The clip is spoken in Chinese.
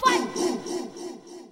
换